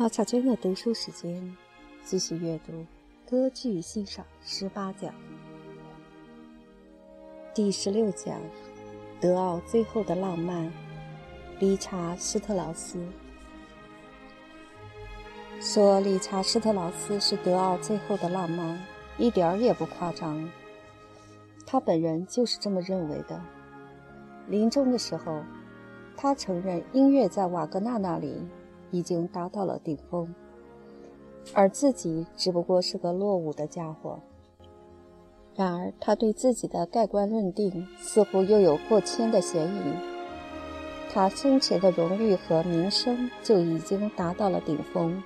马小娟的读书时间，继续阅读歌剧欣赏十八讲，第十六讲：德奥最后的浪漫。理查施特劳斯说：“理查施特劳斯是德奥最后的浪漫，一点儿也不夸张。他本人就是这么认为的。临终的时候，他承认音乐在瓦格纳那里。”已经达到了顶峰，而自己只不过是个落伍的家伙。然而，他对自己的盖棺论定似乎又有过谦的嫌疑。他生前的荣誉和名声就已经达到了顶峰，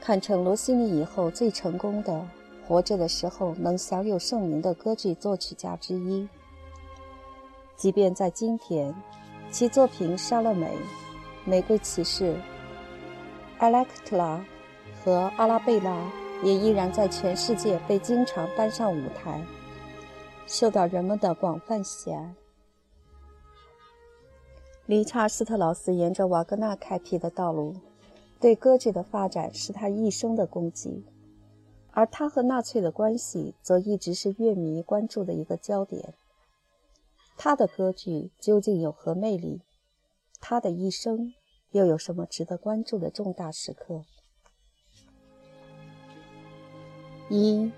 堪称罗西尼以后最成功的、活着的时候能享有盛名的歌剧作曲家之一。即便在今天，其作品《莎乐美》《玫瑰骑士》。艾莱克特拉和阿拉贝拉也依然在全世界被经常搬上舞台，受到人们的广泛喜爱。理查斯特劳斯沿着瓦格纳开辟的道路，对歌剧的发展是他一生的功绩，而他和纳粹的关系则一直是乐迷关注的一个焦点。他的歌剧究竟有何魅力？他的一生？又有什么值得关注的重大时刻？一、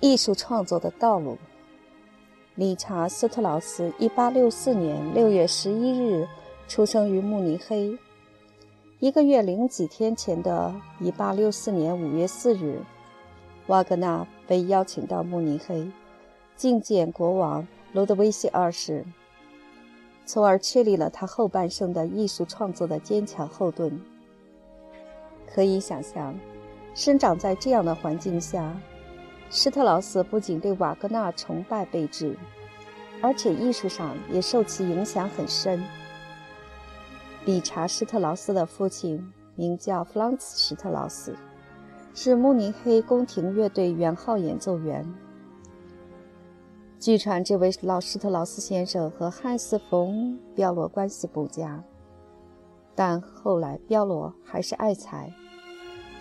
艺术创作的道路。理查斯特劳斯，一八六四年六月十一日出生于慕尼黑。一个月零几天前的一八六四年五月四日，瓦格纳被邀请到慕尼黑觐见国王罗德维希二世。从而确立了他后半生的艺术创作的坚强后盾。可以想象，生长在这样的环境下，施特劳斯不仅对瓦格纳崇拜备至，而且艺术上也受其影响很深。理查·施特劳斯的父亲名叫弗朗茨·施特劳斯，是慕尼黑宫廷乐队圆号演奏员。据传，这位老施特劳斯先生和汉斯·冯·彪罗关系不佳，但后来彪罗还是爱才，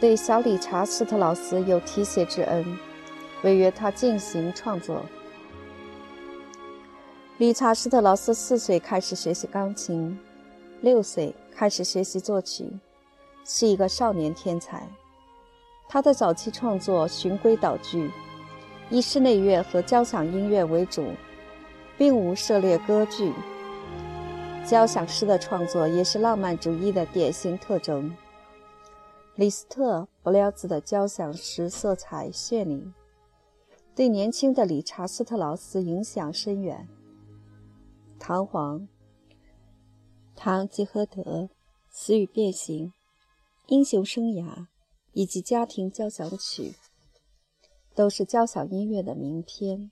对小理查·施特劳斯有提携之恩，委约他进行创作。理查·施特劳斯四岁开始学习钢琴，六岁开始学习作曲，是一个少年天才。他的早期创作循规蹈矩。以室内乐和交响音乐为主，并无涉猎歌剧。交响诗的创作也是浪漫主义的典型特征。李斯特、布廖兹的交响诗色彩绚丽，对年轻的理查斯特劳斯影响深远。唐璜、唐吉诃德、死与变形、英雄生涯以及家庭交响曲。都是交响音乐的名篇，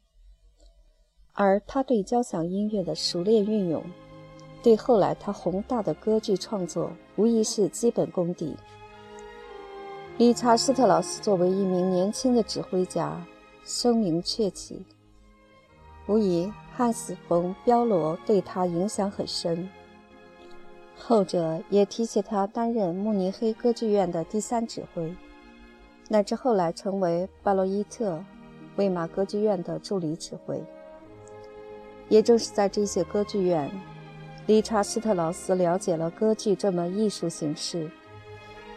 而他对交响音乐的熟练运用，对后来他宏大的歌剧创作无疑是基本功底。理查斯特劳斯作为一名年轻的指挥家，声名鹊起，无疑汉斯·冯·彪罗对他影响很深，后者也提携他担任慕尼黑歌剧院的第三指挥。乃至后来成为巴洛伊特魏玛歌剧院的助理指挥。也正是在这些歌剧院，理查斯特劳斯了解了歌剧这门艺术形式，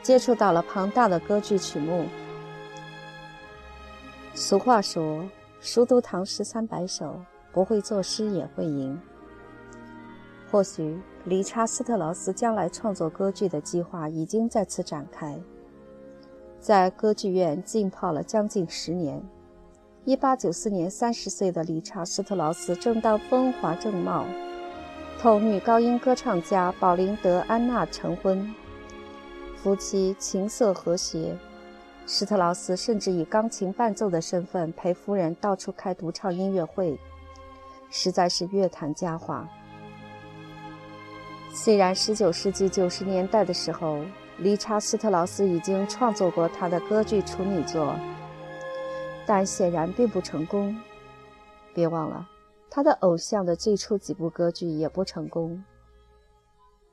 接触到了庞大的歌剧曲目。俗话说：“熟读唐诗三百首，不会作诗也会吟。”或许理查斯特劳斯将来创作歌剧的计划已经在此展开。在歌剧院浸泡了将近十年。1894年，三十岁的理查斯特劳斯正当风华正茂，同女高音歌唱家宝琳德·安娜成婚，夫妻琴瑟和谐。施特劳斯甚至以钢琴伴奏的身份陪夫人到处开独唱音乐会，实在是乐坛佳话。虽然19世纪90年代的时候，理查斯特劳斯已经创作过他的歌剧处女作，但显然并不成功。别忘了，他的偶像的最初几部歌剧也不成功。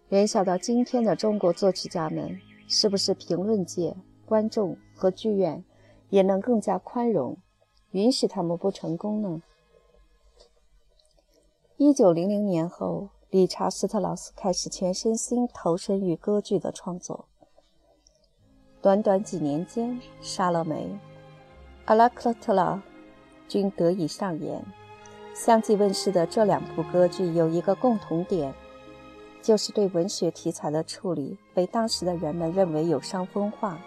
联想到今天的中国作曲家们，是不是评论界、观众和剧院也能更加宽容，允许他们不成功呢？一九零零年后，理查·斯特劳斯开始全身心投身于歌剧的创作。短短几年间，《莎乐美》、《阿拉克特拉》均得以上演。相继问世的这两部歌剧有一个共同点。就是对文学题材的处理被当时的人们认为有伤风化。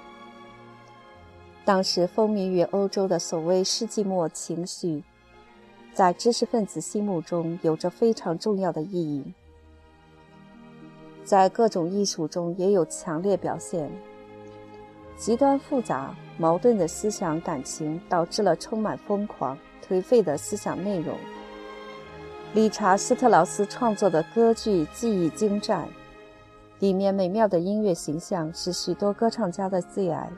当时风靡于欧洲的所谓世纪末情绪，在知识分子心目中有着非常重要的意义，在各种艺术中也有强烈表现。极端复杂、矛盾的思想感情导致了充满疯狂、颓废的思想内容。理查·斯特劳斯创作的歌剧技艺精湛，里面美妙的音乐形象是许多歌唱家的最爱。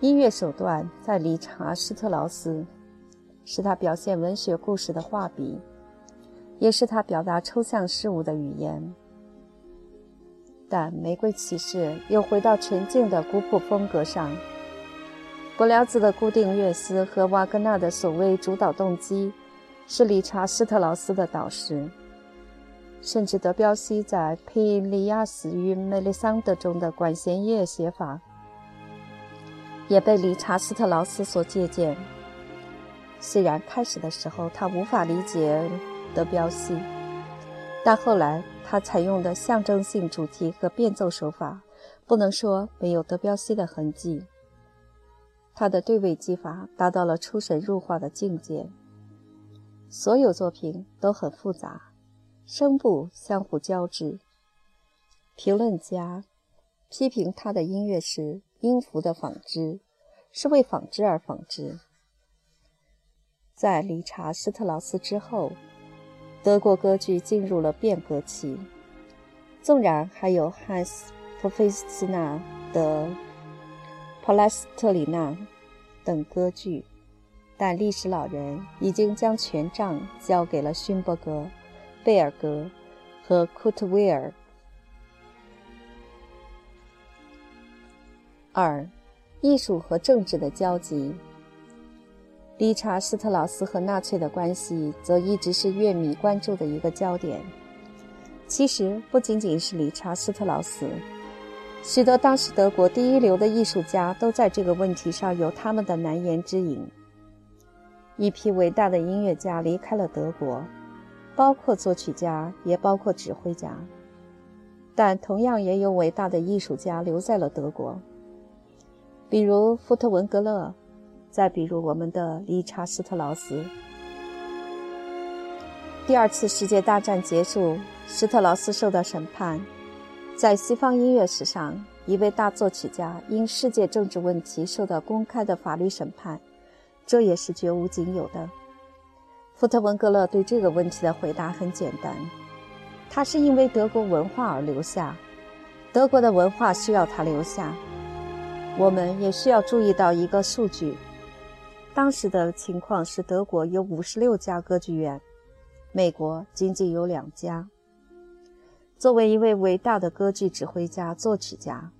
音乐手段在理查·斯特劳斯，是他表现文学故事的画笔，也是他表达抽象事物的语言。但《玫瑰骑士》又回到纯净的古朴风格上，柏辽兹的固定乐思和瓦格纳的所谓主导动机。是理查·施特劳斯的导师，甚至德彪西在《佩利亚斯与梅丽桑德》中的管弦乐写法，也被理查·斯特劳斯所借鉴。虽然开始的时候他无法理解德彪西，但后来他采用的象征性主题和变奏手法，不能说没有德彪西的痕迹。他的对位技法达到了出神入化的境界。所有作品都很复杂，声部相互交织。评论家批评他的音乐时，音符的纺织是为纺织而纺织。在理查·施特劳斯之后，德国歌剧进入了变革期。纵然还有汉斯·普菲斯纳的《普拉斯特里纳》等歌剧。但历史老人已经将权杖交给了勋伯格、贝尔格和库特威尔。二、艺术和政治的交集。理查·施特劳斯和纳粹的关系则一直是乐迷关注的一个焦点。其实，不仅仅是理查·施特劳斯，许多当时德国第一流的艺术家都在这个问题上有他们的难言之隐。一批伟大的音乐家离开了德国，包括作曲家，也包括指挥家。但同样也有伟大的艺术家留在了德国，比如福特文格勒，再比如我们的理查斯特劳斯。第二次世界大战结束，施特劳斯受到审判，在西方音乐史上，一位大作曲家因世界政治问题受到公开的法律审判。这也是绝无仅有的。福特文格勒对这个问题的回答很简单：他是因为德国文化而留下，德国的文化需要他留下。我们也需要注意到一个数据：当时的情况是，德国有五十六家歌剧院，美国仅仅有两家。作为一位伟大的歌剧指挥家、作曲家，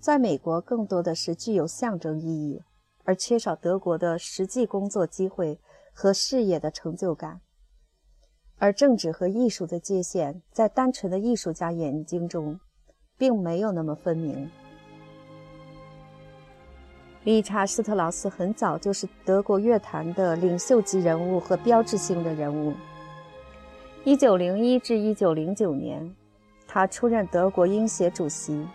在美国更多的是具有象征意义。而缺少德国的实际工作机会和事业的成就感，而政治和艺术的界限在单纯的艺术家眼睛中，并没有那么分明。理查·施特劳斯很早就是德国乐坛的领袖级人物和标志性的人物。1901至1909年，他出任德国音协主席。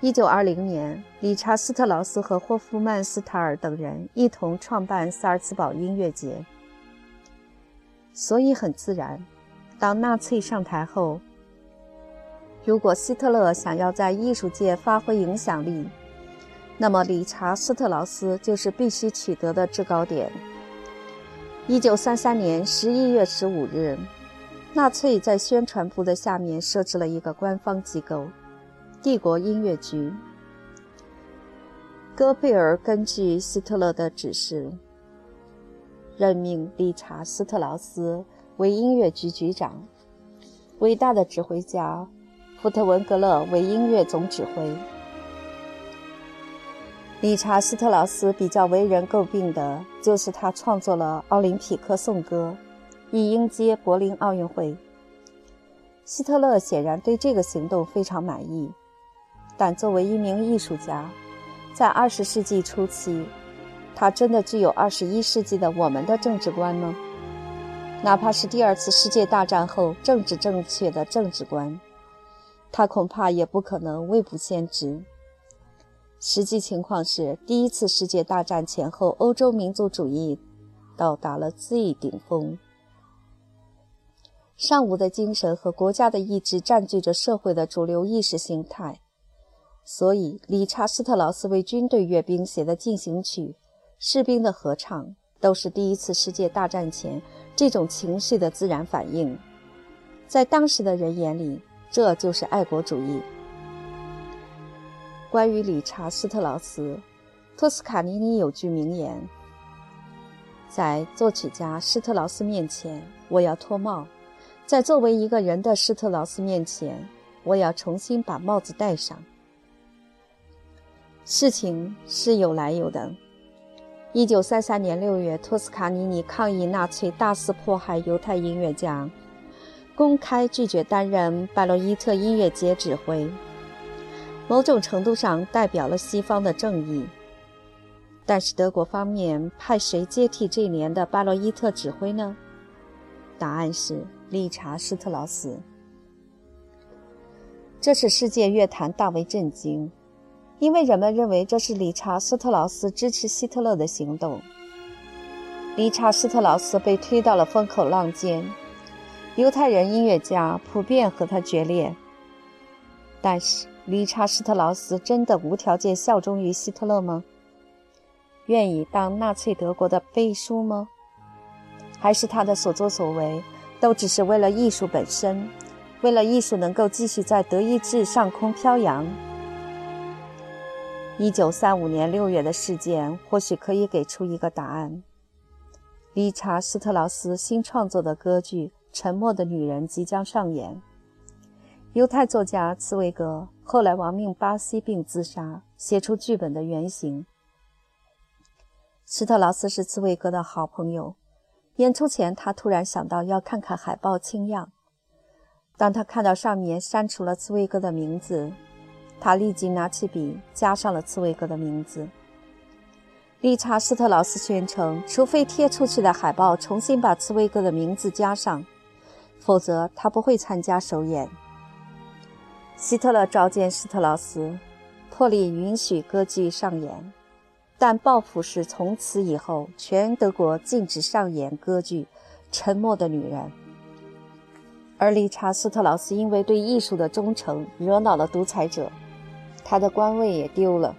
一九二零年，理查·斯特劳斯和霍夫曼斯塔尔等人一同创办萨尔茨堡音乐节。所以很自然，当纳粹上台后，如果希特勒想要在艺术界发挥影响力，那么理查·斯特劳斯就是必须取得的制高点。一九三三年十一月十五日，纳粹在宣传部的下面设置了一个官方机构。帝国音乐局，戈贝尔根据希特勒的指示，任命理查·斯特劳斯为音乐局局长。伟大的指挥家福特文格勒为音乐总指挥。理查希特劳斯比较为人诟病的就是他创作了《奥林匹克颂歌》，以迎接柏林奥运会。希特勒显然对这个行动非常满意，但作为一名艺术家，在二十世纪初期，他真的具有二十一世纪的我们的政治观吗？哪怕是第二次世界大战后政治正确的政治观，他恐怕也不可能未卜先知。实际情况是，第一次世界大战前后，欧洲民族主义到达了最顶峰。尚武的精神和国家的意志占据着社会的主流意识形态，所以理查斯特劳斯为军队阅兵写的进行曲、士兵的合唱，都是第一次世界大战前这种情绪的自然反应。在当时的人眼里，这就是爱国主义。关于理查斯特劳斯，托斯卡尼尼有句名言：“在作曲家施特劳斯面前，我要脱帽；在作为一个人的施特劳斯面前，我要重新把帽子戴上。”事情是有来有的。一九三三年六月，托斯卡尼尼抗议纳粹大肆迫害犹太音乐家，公开拒绝担任拜洛伊特音乐节指挥。某种程度上代表了西方的正义，但是德国方面派谁接替这年的巴洛伊特指挥呢？答案是理查施特劳斯。这使世界乐坛大为震惊，因为人们认为这是理查施特劳斯支持希特勒的行动。理查施特劳斯被推到了风口浪尖，犹太人音乐家普遍和他决裂，但是。理查施特劳斯真的无条件效忠于希特勒吗？愿意当纳粹德国的背书吗？还是他的所作所为都只是为了艺术本身，为了艺术能够继续在德意志上空飘扬？一九三五年六月的事件或许可以给出一个答案。理查施特劳斯新创作的歌剧《沉默的女人》即将上演。犹太作家茨威格后来亡命巴西并自杀，写出剧本的原型。施特劳斯是茨威格的好朋友。演出前，他突然想到要看看海报清样。当他看到上面删除了茨威格的名字，他立即拿起笔加上了茨威格的名字。理查施特劳斯宣称，除非贴出去的海报重新把茨威格的名字加上，否则他不会参加首演。希特勒召见施特劳斯，破例允许歌剧上演，但报复是从此以后全德国禁止上演歌剧《沉默的女人》。而理查斯特劳斯因为对艺术的忠诚惹恼了独裁者，他的官位也丢了。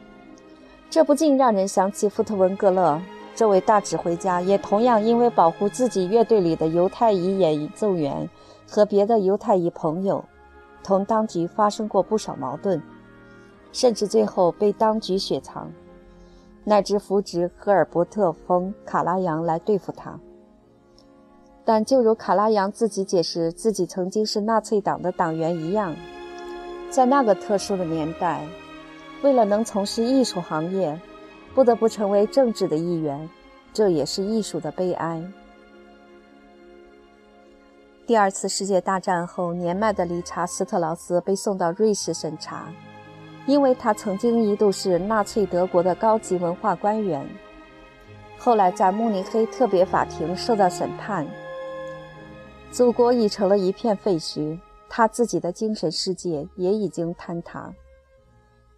这不禁让人想起福特文格勒这位大指挥家，也同样因为保护自己乐队里的犹太裔演奏员和别的犹太裔朋友。同当局发生过不少矛盾，甚至最后被当局雪藏，乃至扶植赫尔伯特·冯·卡拉扬来对付他。但就如卡拉扬自己解释自己曾经是纳粹党的党员一样，在那个特殊的年代，为了能从事艺术行业，不得不成为政治的一员，这也是艺术的悲哀。第二次世界大战后，年迈的理查斯特劳斯被送到瑞士审查，因为他曾经一度是纳粹德国的高级文化官员。后来在慕尼黑特别法庭受到审判。祖国已成了一片废墟，他自己的精神世界也已经坍塌。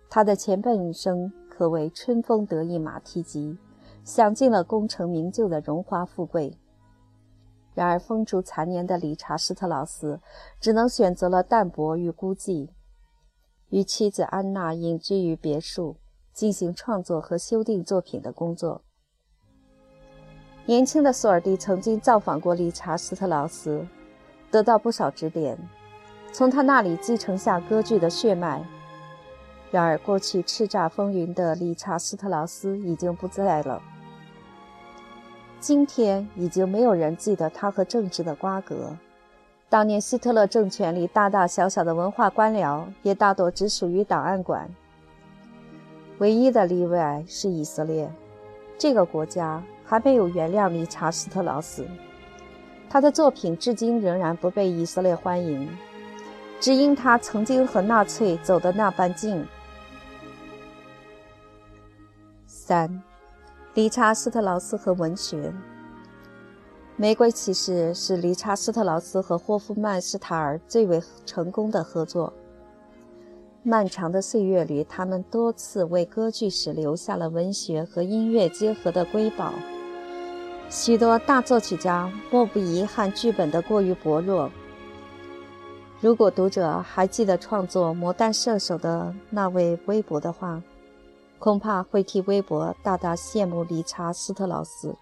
他的前半生可谓春风得意马蹄疾，享尽了功成名就的荣华富贵。然而，风烛残年的理查斯特劳斯只能选择了淡泊与孤寂，与妻子安娜隐居于别墅，进行创作和修订作品的工作。年轻的索尔蒂曾经造访过理查斯特劳斯，得到不少指点，从他那里继承下歌剧的血脉。然而，过去叱咤风云的理查斯特劳斯已经不在了。今天已经没有人记得他和政治的瓜葛，当年希特勒政权里大大小小的文化官僚，也大多只属于档案馆。唯一的例外是以色列，这个国家还没有原谅理查斯特劳斯，他的作品至今仍然不被以色列欢迎，只因他曾经和纳粹走的那般近。三，理查斯特劳斯和文学。《玫瑰骑士》是理查斯特劳斯和霍夫曼施塔尔最为成功的合作。漫长的岁月里，他们多次为歌剧史留下了文学和音乐结合的瑰宝。许多大作曲家莫不遗憾剧本的过于薄弱。如果读者还记得创作《魔弹射手》的那位微博的话，恐怕会替微博大大羡慕理查斯特劳斯。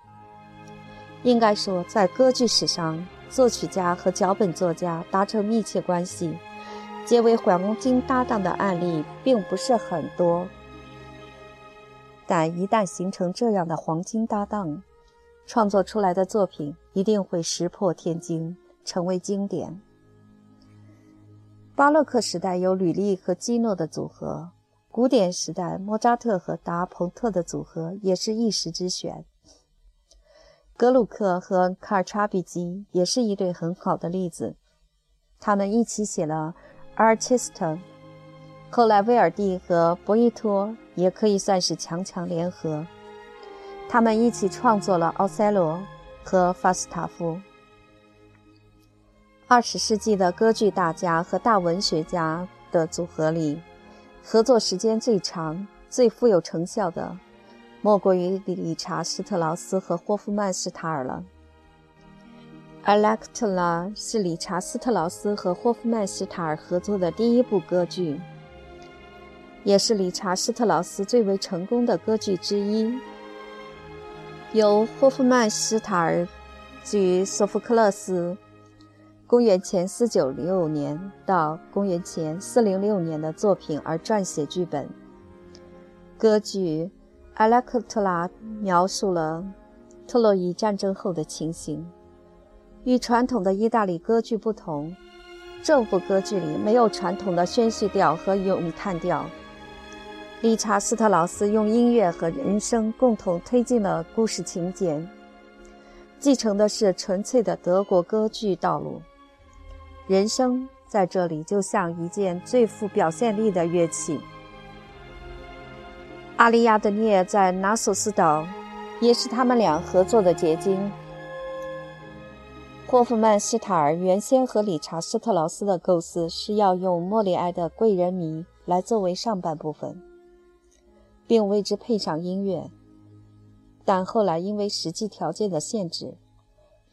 应该说，在歌剧史上，作曲家和脚本作家达成密切关系、结为黄金搭档的案例并不是很多。但一旦形成这样的黄金搭档，创作出来的作品一定会石破天惊，成为经典。巴洛克时代有吕利和基诺的组合，古典时代莫扎特和达蓬特的组合也是一时之选。格鲁克和卡尔查比基也是一对很好的例子，他们一起写了《Artist》，后来威尔第和博伊托也可以算是强强联合，他们一起创作了《奥赛罗》和《法斯塔夫》。二十世纪的歌剧大家和大文学家的组合里，合作时间最长、最富有成效的。莫过于理查斯特劳斯和霍夫曼施塔尔了。《Electra》是理查斯特劳斯和霍夫曼施塔尔合作的第一部歌剧，也是理查斯特劳斯最为成功的歌剧之一。由霍夫曼施塔尔据索福克勒斯（公元前496年到公元前406年）的作品而撰写剧本，歌剧。埃拉克特拉描述了特洛伊战争后的情形。与传统的意大利歌剧不同，这部歌剧里没有传统的宣叙调和咏叹调。理查斯特劳斯用音乐和人声共同推进了故事情节，继承的是纯粹的德国歌剧道路。人生在这里就像一件最富表现力的乐器。阿利亚德涅在纳索斯岛，也是他们俩合作的结晶。霍夫曼施塔尔原先和理查斯特劳斯的构思是要用莫里埃的《贵人迷》来作为上半部分，并为之配上音乐，但后来因为实际条件的限制，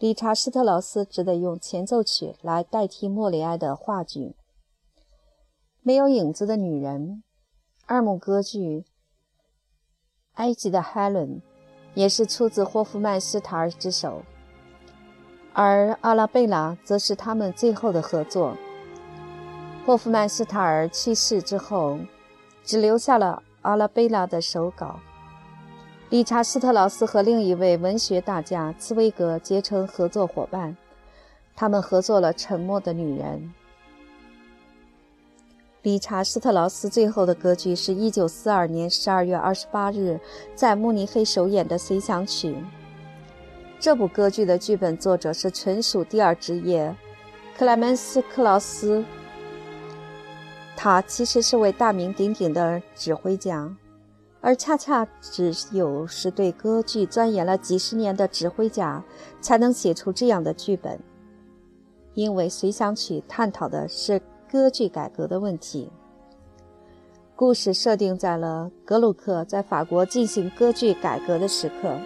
理查斯特劳斯只得用前奏曲来代替莫里埃的话剧。没有影子的女人，二幕歌剧。埃及的 Helen 也是出自霍夫曼斯塔尔之手，而阿拉贝拉则是他们最后的合作。霍夫曼斯塔尔去世之后，只留下了阿拉贝拉的手稿。理查斯特劳斯和另一位文学大家茨威格结成合作伙伴，他们合作了《沉默的女人》。理查斯特劳斯最后的歌剧是一九四二年十二月二十八日在慕尼黑首演的随想曲。这部歌剧的剧本作者是纯属第二职业，克莱门斯·克劳斯。他其实是位大名鼎鼎的指挥家，而恰恰只有是对歌剧钻研了几十年的指挥家才能写出这样的剧本，因为随想曲探讨的是。歌剧改革的问题。故事设定在了格鲁克在法国进行歌剧改革的时刻。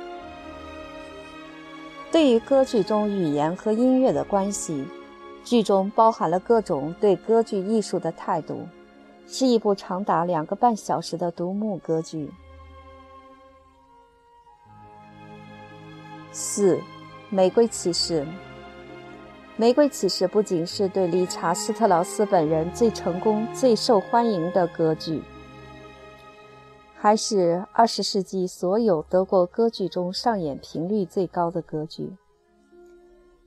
对于歌剧中语言和音乐的关系，剧中包含了各种对歌剧艺术的态度，是一部长达两个半小时的独幕歌剧。四，《玫瑰骑士》。《玫瑰骑士》不仅是对理查斯特劳斯本人最成功、最受欢迎的歌剧，还是二十世纪所有德国歌剧中上演频率最高的歌剧。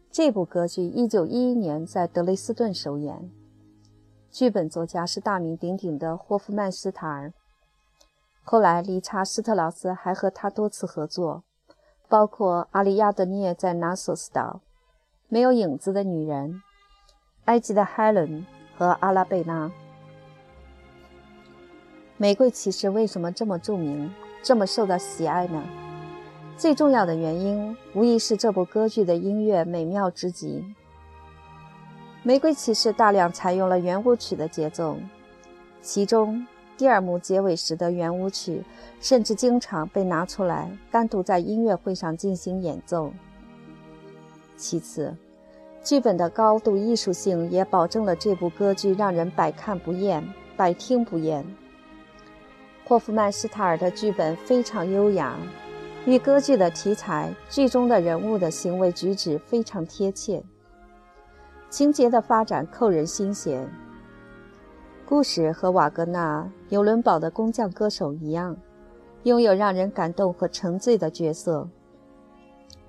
这部歌剧1911年在德累斯顿首演，剧本作家是大名鼎鼎的霍夫曼斯塔尔。后来，理查·斯特劳斯还和他多次合作，包括《阿里亚德涅在纳索斯岛》、《没有影子的女人》、《埃及的海伦》和《阿拉贝拉》。《玫瑰骑士》为什么这么著名，这么受到喜爱呢？最重要的原因，无疑是这部歌剧的音乐美妙之极。《玫瑰骑士》大量采用了圆舞曲的节奏，其中第二幕结尾时的圆舞曲，甚至经常被拿出来单独在音乐会上进行演奏。其次，剧本的高度艺术性也保证了这部歌剧让人百看不厌、百听不厌。霍夫曼施塔尔的剧本非常优雅。与歌剧的题材、剧中的人物的行为举止非常贴切，情节的发展扣人心弦。故事和瓦格纳《纽伦堡的工匠歌手》一样，拥有让人感动和沉醉的角色。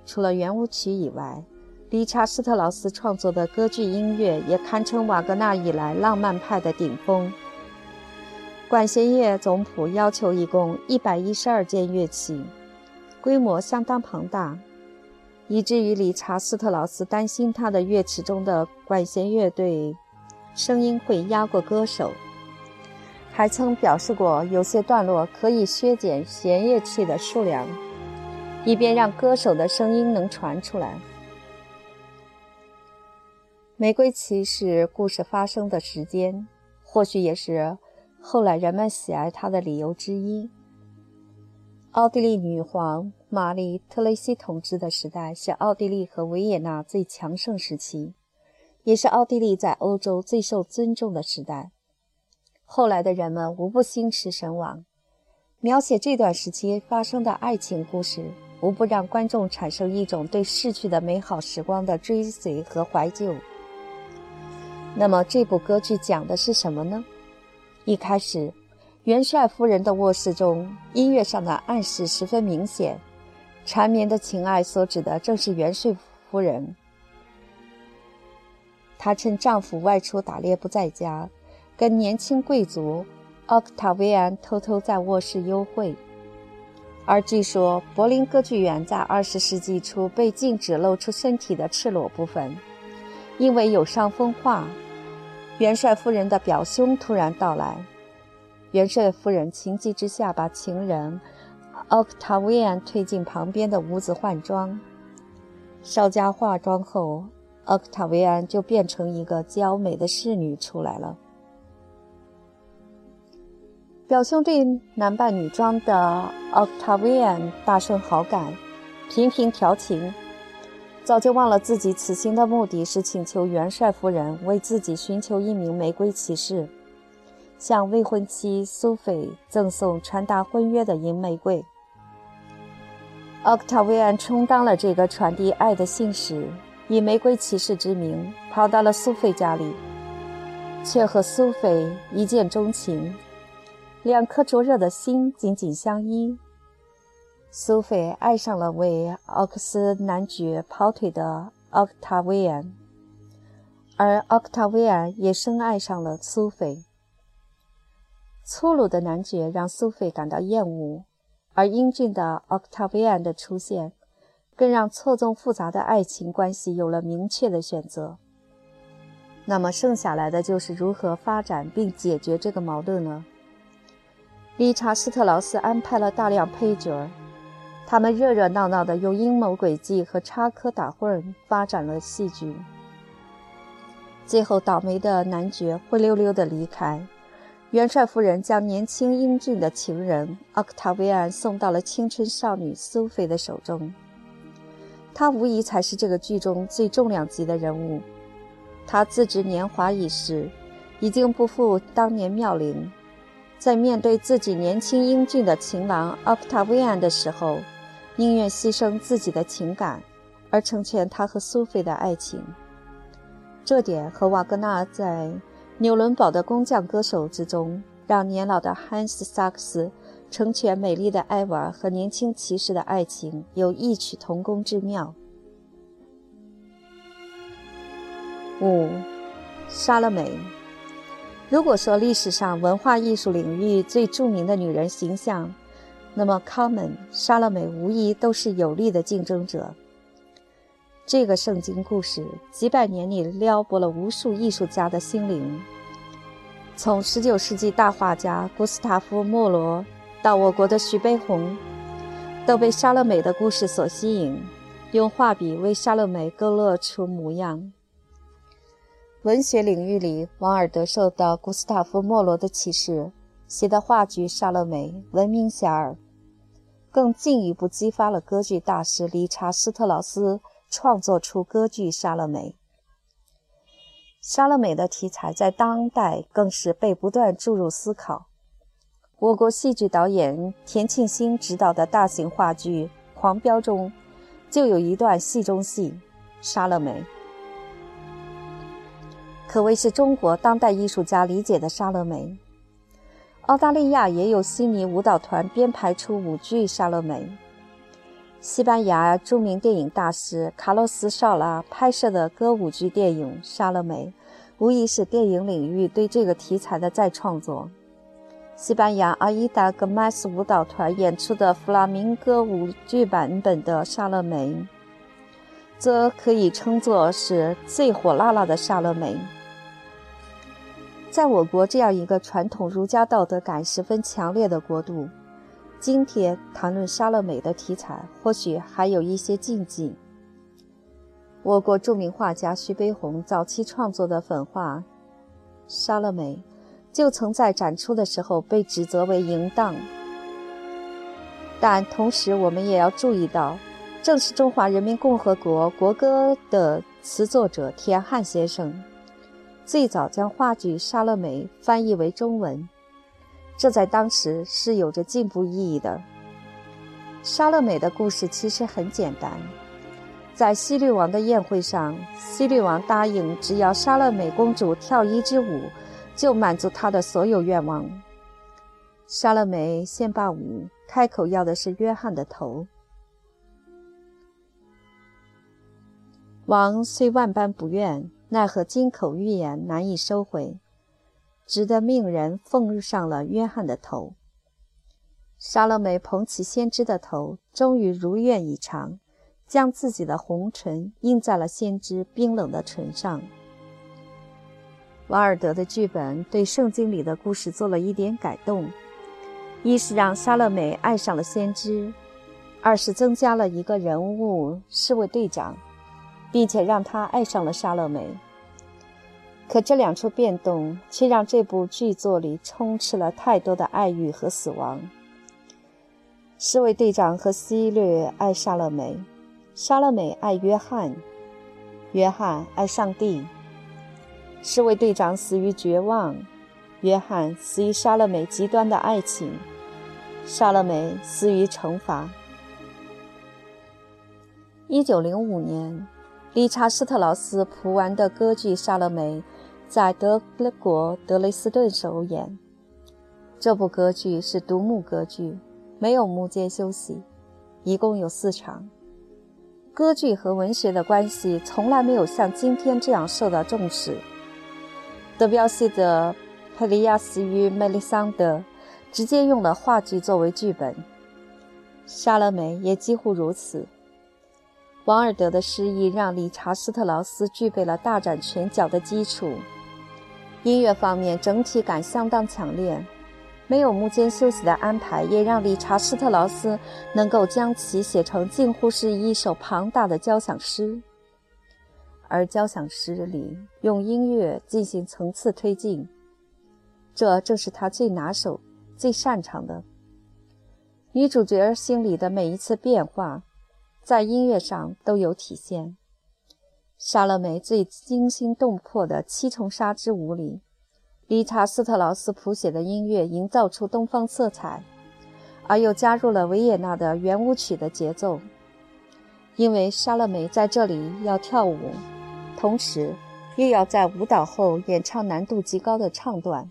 除了圆舞曲以外，理查斯特劳斯创作的歌剧音乐也堪称瓦格纳以来浪漫派的顶峰。管弦乐总谱要求一共一百一十二件乐器。规模相当庞大，以至于理查斯特劳斯担心他的乐曲中的管弦乐队声音会压过歌手，还曾表示过有些段落可以削减弦乐器的数量，以便让歌手的声音能传出来。玫瑰骑士故事发生的时间，或许也是后来人们喜爱它的理由之一。奥地利女皇玛丽·特蕾西统治的时代是奥地利和维也纳最强盛时期，也是奥地利在欧洲最受尊重的时代。后来的人们无不心驰神往，描写这段时期发生的爱情故事，无不让观众产生一种对逝去的美好时光的追随和怀旧。那么，这部歌剧讲的是什么呢？一开始。元帅夫人的卧室中，音乐上的暗示十分明显。缠绵的情爱所指的正是元帅夫人。她趁丈夫外出打猎不在家，跟年轻贵族奥克塔维安偷偷在卧室幽会。而据说，柏林歌剧院在二十世纪初被禁止露出身体的赤裸部分，因为有伤风化。元帅夫人的表兄突然到来。元帅夫人情急之下，把情人奥克塔维安推进旁边的屋子换装。稍加化妆后，奥克塔维安就变成一个娇美的侍女出来了。表兄对男扮女装的奥克塔维安大生好感，频频调情，早就忘了自己此行的目的是请求元帅夫人为自己寻求一名玫瑰骑士。向未婚妻苏菲赠送传达婚约的银玫瑰。奥克塔维安充当了这个传递爱的信使，以玫瑰骑士之名跑到了苏菲家里，却和苏菲一见钟情，两颗灼热的心紧紧相依。苏菲爱上了为奥克斯男爵跑腿的奥克塔维安，而奥克塔维安也深爱上了苏菲。粗鲁的男爵让苏菲感到厌恶，而英俊的奥克塔维安的出现，更让错综复杂的爱情关系有了明确的选择。那么剩下来的就是如何发展并解决这个矛盾呢？理查斯特劳斯安排了大量配角，他们热热闹闹的用阴谋诡计和插科打诨发展了戏剧。最后，倒霉的男爵灰溜溜的离开。元帅夫人将年轻英俊的情人奥克塔维安送到了青春少女苏菲的手中。他无疑才是这个剧中最重量级的人物。他自知年华已逝，已经不复当年妙龄，在面对自己年轻英俊的情郎奥克塔维安的时候，宁愿牺牲自己的情感，而成全他和苏菲的爱情。这点和瓦格纳在。纽伦堡的工匠歌手之中，让年老的汉斯·萨克斯成全美丽的艾娃和年轻骑士的爱情有异曲同工之妙。五，莎乐美。如果说历史上文化艺术领域最著名的女人形象，那么康门、莎乐美无疑都是有力的竞争者。这个圣经故事几百年里撩拨了无数艺术家的心灵，从19世纪大画家古斯塔夫·莫罗到我国的徐悲鸿，都被莎乐美的故事所吸引，用画笔为莎乐美勾勒出模样。文学领域里，王尔德受到古斯塔夫·莫罗的启示，写的话剧《莎乐美》闻名遐迩，更进一步激发了歌剧大师理查·斯特劳斯创作出歌剧《莎乐美》。《莎乐美》的题材在当代更是被不断注入思考。我国戏剧导演田庆兴执导的大型话剧《狂飙》中，就有一段戏中戏《莎乐美》。可谓是中国当代艺术家理解的莎乐美。澳大利亚也有悉尼舞蹈团编排出舞剧《莎乐美》。西班牙著名电影大师卡洛斯·绍拉拍摄的歌舞剧电影《莎乐美》，无疑是电影领域对这个题材的再创作。西班牙阿伊达·戈麦斯舞蹈团演出的弗拉明戈舞剧版本的《莎乐美》，则可以称作是最火辣辣的《莎乐美》。在我国这样一个传统儒家道德感十分强烈的国度，今天谈论莎乐美的题材，或许还有一些禁忌。我国著名画家徐悲鸿早期创作的粉画《莎乐美》，就曾在展出的时候被指责为淫荡。但同时，我们也要注意到，正是中华人民共和国国歌的词作者田汉先生。最早将话剧《莎乐美》翻译为中文，这在当时是有着进步意义的。莎乐美的故事其实很简单，在西律王的宴会上，西律王答应只要莎乐美公主跳一支舞，就满足她的所有愿望。莎乐美先罢舞，开口要的是约翰的头。王虽万般不愿。奈何金口玉言难以收回，只得命人奉上了约翰的头。莎乐美捧起先知的头，终于如愿以偿，将自己的红唇印在了先知冰冷的唇上。瓦尔德的剧本对圣经里的故事做了一点改动，一是让莎乐美爱上了先知，二是增加了一个人物侍卫队长。并且让他爱上了莎乐美。可这两处变动却让这部剧作里充斥了太多的爱欲和死亡。侍卫队长和希略爱莎乐美，莎乐美爱约翰，约翰爱上帝。侍卫队长死于绝望，约翰死于莎乐美极端的爱情，莎乐美死于惩罚。一九零五年。理查·施特劳斯谱完的歌剧《莎乐美》在德国德累斯顿首演。这部歌剧是独幕歌剧，没有幕间休息，一共有四场。歌剧和文学的关系从来没有像今天这样受到重视。德彪西的《佩利亚斯与梅丽桑德》直接用了话剧作为剧本，《莎乐美》也几乎如此。王尔德的诗意让理查斯特劳斯具备了大展拳脚的基础。音乐方面整体感相当强烈，没有幕间休息的安排，也让理查斯特劳斯能够将其写成近乎是一首庞大的交响诗。而交响诗里用音乐进行层次推进，这正是他最拿手、最擅长的。女主角心里的每一次变化。在音乐上都有体现。莎乐美最惊心动魄的七重纱之舞里，理查斯特劳斯谱写的音乐营造出东方色彩，而又加入了维也纳的圆舞曲的节奏。因为莎乐美在这里要跳舞，同时又要在舞蹈后演唱难度极高的唱段，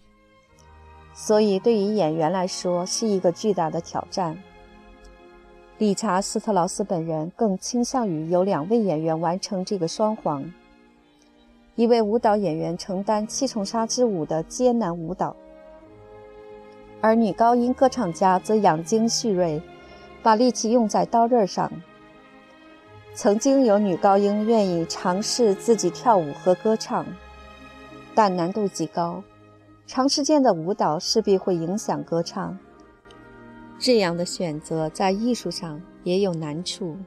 所以对于演员来说是一个巨大的挑战。理查斯特劳斯本人更倾向于由两位演员完成这个双簧。一位舞蹈演员承担七重纱之舞的艰难舞蹈，而女高音歌唱家则养精蓄锐，把力气用在刀刃上。曾经有女高音愿意尝试自己跳舞和歌唱，但难度极高，长时间的舞蹈势必会影响歌唱。这样的选择在艺术上也有难处。